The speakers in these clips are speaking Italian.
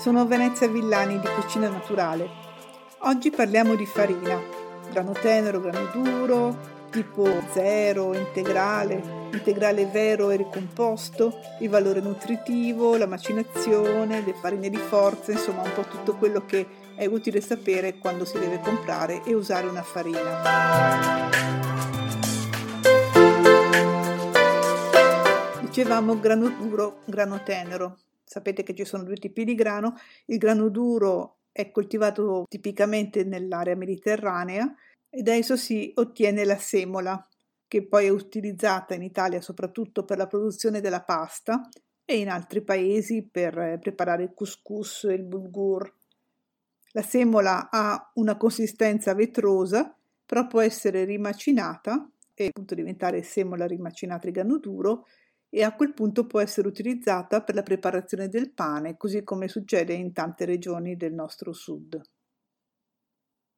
Sono Venezia Villani di Cucina Naturale. Oggi parliamo di farina, grano tenero, grano duro, tipo zero, integrale, integrale vero e ricomposto, il valore nutritivo, la macinazione, le farine di forza, insomma un po' tutto quello che è utile sapere quando si deve comprare e usare una farina. Dicevamo grano duro, grano tenero. Sapete che ci sono due tipi di grano. Il grano duro è coltivato tipicamente nell'area mediterranea e da esso si ottiene la semola, che poi è utilizzata in Italia soprattutto per la produzione della pasta e in altri paesi per preparare il couscous e il bulgur. La semola ha una consistenza vetrosa, però può essere rimacinata e appunto diventare semola rimacinata di grano duro e a quel punto può essere utilizzata per la preparazione del pane, così come succede in tante regioni del nostro sud.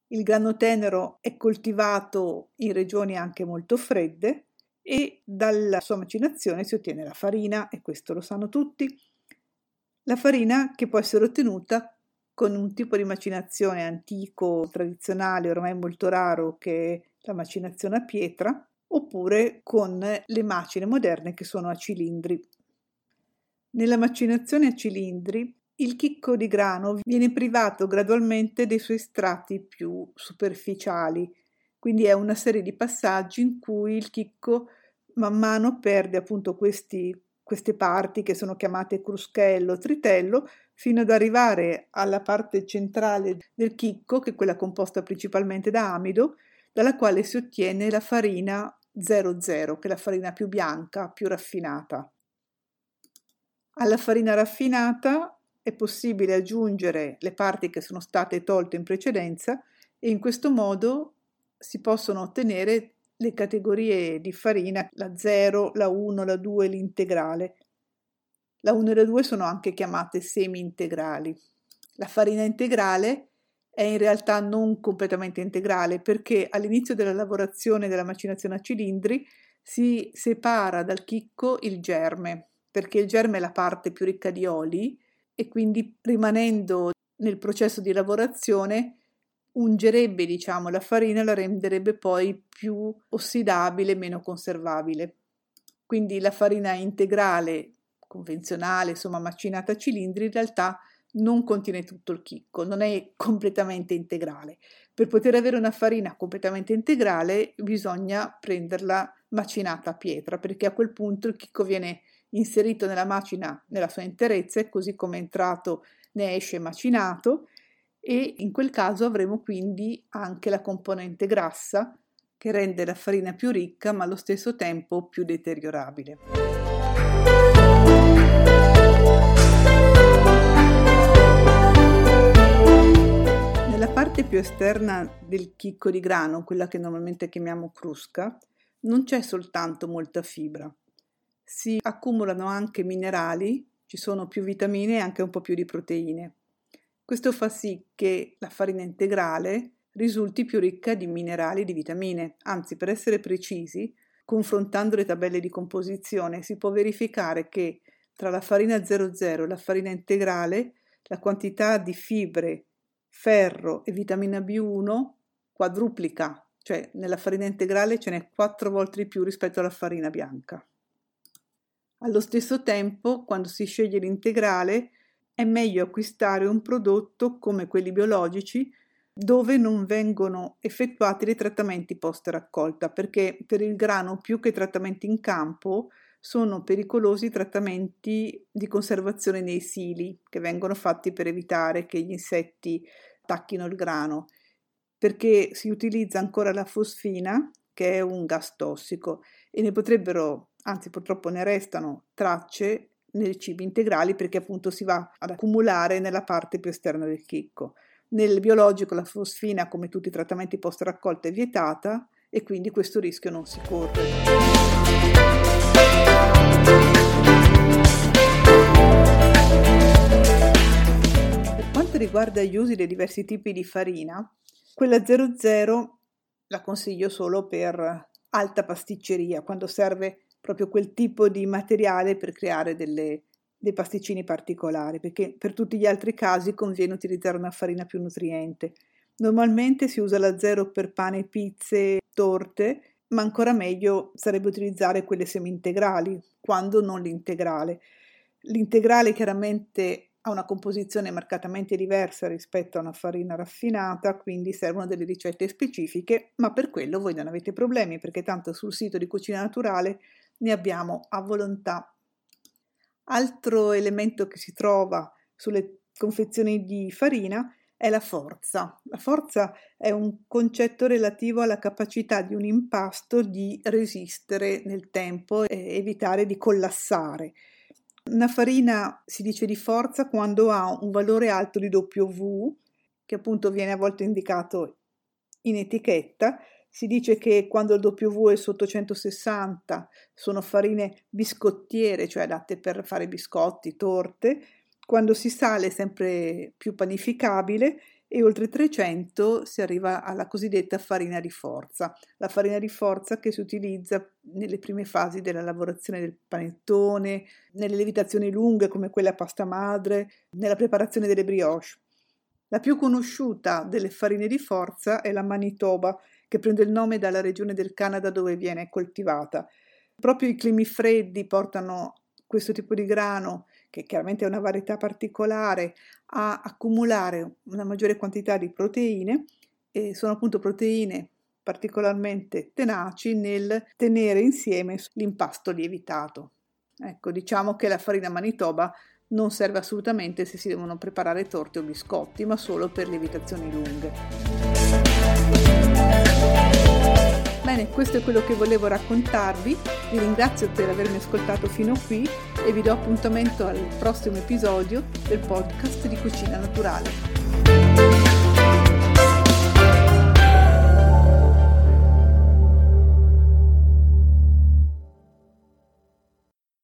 Il grano tenero è coltivato in regioni anche molto fredde e dalla sua macinazione si ottiene la farina, e questo lo sanno tutti. La farina che può essere ottenuta con un tipo di macinazione antico, tradizionale, ormai molto raro, che è la macinazione a pietra, oppure con le macine moderne che sono a cilindri. Nella macinazione a cilindri il chicco di grano viene privato gradualmente dei suoi strati più superficiali, quindi è una serie di passaggi in cui il chicco man mano perde appunto questi, queste parti che sono chiamate cruschello, tritello, fino ad arrivare alla parte centrale del chicco, che è quella composta principalmente da amido, dalla quale si ottiene la farina 00, che è la farina più bianca, più raffinata. Alla farina raffinata è possibile aggiungere le parti che sono state tolte in precedenza e in questo modo si possono ottenere le categorie di farina, la 0, la 1, la 2 e l'integrale. La 1 e la 2 sono anche chiamate semi-integrali. La farina integrale è in realtà non completamente integrale perché all'inizio della lavorazione della macinazione a cilindri si separa dal chicco il germe, perché il germe è la parte più ricca di oli e quindi rimanendo nel processo di lavorazione ungerebbe diciamo la farina e la renderebbe poi più ossidabile, meno conservabile. Quindi la farina integrale convenzionale, insomma macinata a cilindri, in realtà non contiene tutto il chicco, non è completamente integrale. Per poter avere una farina completamente integrale bisogna prenderla macinata a pietra, perché a quel punto il chicco viene inserito nella macina nella sua interezza e così come è entrato ne esce macinato e in quel caso avremo quindi anche la componente grassa che rende la farina più ricca ma allo stesso tempo più deteriorabile. Parte più esterna del chicco di grano, quella che normalmente chiamiamo crusca, non c'è soltanto molta fibra. Si accumulano anche minerali, ci sono più vitamine e anche un po' più di proteine. Questo fa sì che la farina integrale risulti più ricca di minerali e di vitamine, anzi per essere precisi, confrontando le tabelle di composizione si può verificare che tra la farina 00 e la farina integrale la quantità di fibre ferro e vitamina B1 quadruplica, cioè nella farina integrale ce n'è quattro volte di più rispetto alla farina bianca. Allo stesso tempo, quando si sceglie l'integrale, è meglio acquistare un prodotto come quelli biologici dove non vengono effettuati dei trattamenti post raccolta, perché per il grano più che trattamenti in campo sono pericolosi i trattamenti di conservazione nei sili che vengono fatti per evitare che gli insetti attacchino il grano, perché si utilizza ancora la fosfina, che è un gas tossico, e ne potrebbero, anzi purtroppo ne restano tracce nei cibi integrali perché appunto si va ad accumulare nella parte più esterna del chicco. Nel biologico la fosfina, come tutti i trattamenti post raccolta, è vietata e quindi questo rischio non si corre. Riguarda gli usi dei diversi tipi di farina, quella 00 la consiglio solo per alta pasticceria, quando serve proprio quel tipo di materiale per creare delle dei pasticcini particolari, perché per tutti gli altri casi conviene utilizzare una farina più nutriente. Normalmente si usa la zero per pane, pizze, torte, ma ancora meglio sarebbe utilizzare quelle semi-integrali, quando non l'integrale. L'integrale chiaramente ha una composizione marcatamente diversa rispetto a una farina raffinata, quindi servono delle ricette specifiche, ma per quello voi non avete problemi perché tanto sul sito di Cucina Naturale ne abbiamo a volontà. Altro elemento che si trova sulle confezioni di farina è la forza. La forza è un concetto relativo alla capacità di un impasto di resistere nel tempo e evitare di collassare. Una farina si dice di forza quando ha un valore alto di W, che appunto viene a volte indicato in etichetta. Si dice che quando il W è sotto 160 sono farine biscottiere, cioè adatte per fare biscotti, torte. Quando si sale è sempre più panificabile e oltre 300 si arriva alla cosiddetta farina di forza, la farina di forza che si utilizza nelle prime fasi della lavorazione del panettone, nelle lievitazioni lunghe come quelle a pasta madre, nella preparazione delle brioche. La più conosciuta delle farine di forza è la Manitoba, che prende il nome dalla regione del Canada dove viene coltivata. Proprio i climi freddi portano questo tipo di grano che chiaramente è una varietà particolare, a accumulare una maggiore quantità di proteine e sono appunto proteine particolarmente tenaci nel tenere insieme l'impasto lievitato. Ecco, diciamo che la farina Manitoba non serve assolutamente se si devono preparare torte o biscotti, ma solo per lievitazioni lunghe. Bene, questo è quello che volevo raccontarvi, vi ringrazio per avermi ascoltato fino qui e vi do appuntamento al prossimo episodio del podcast di Cucina Naturale.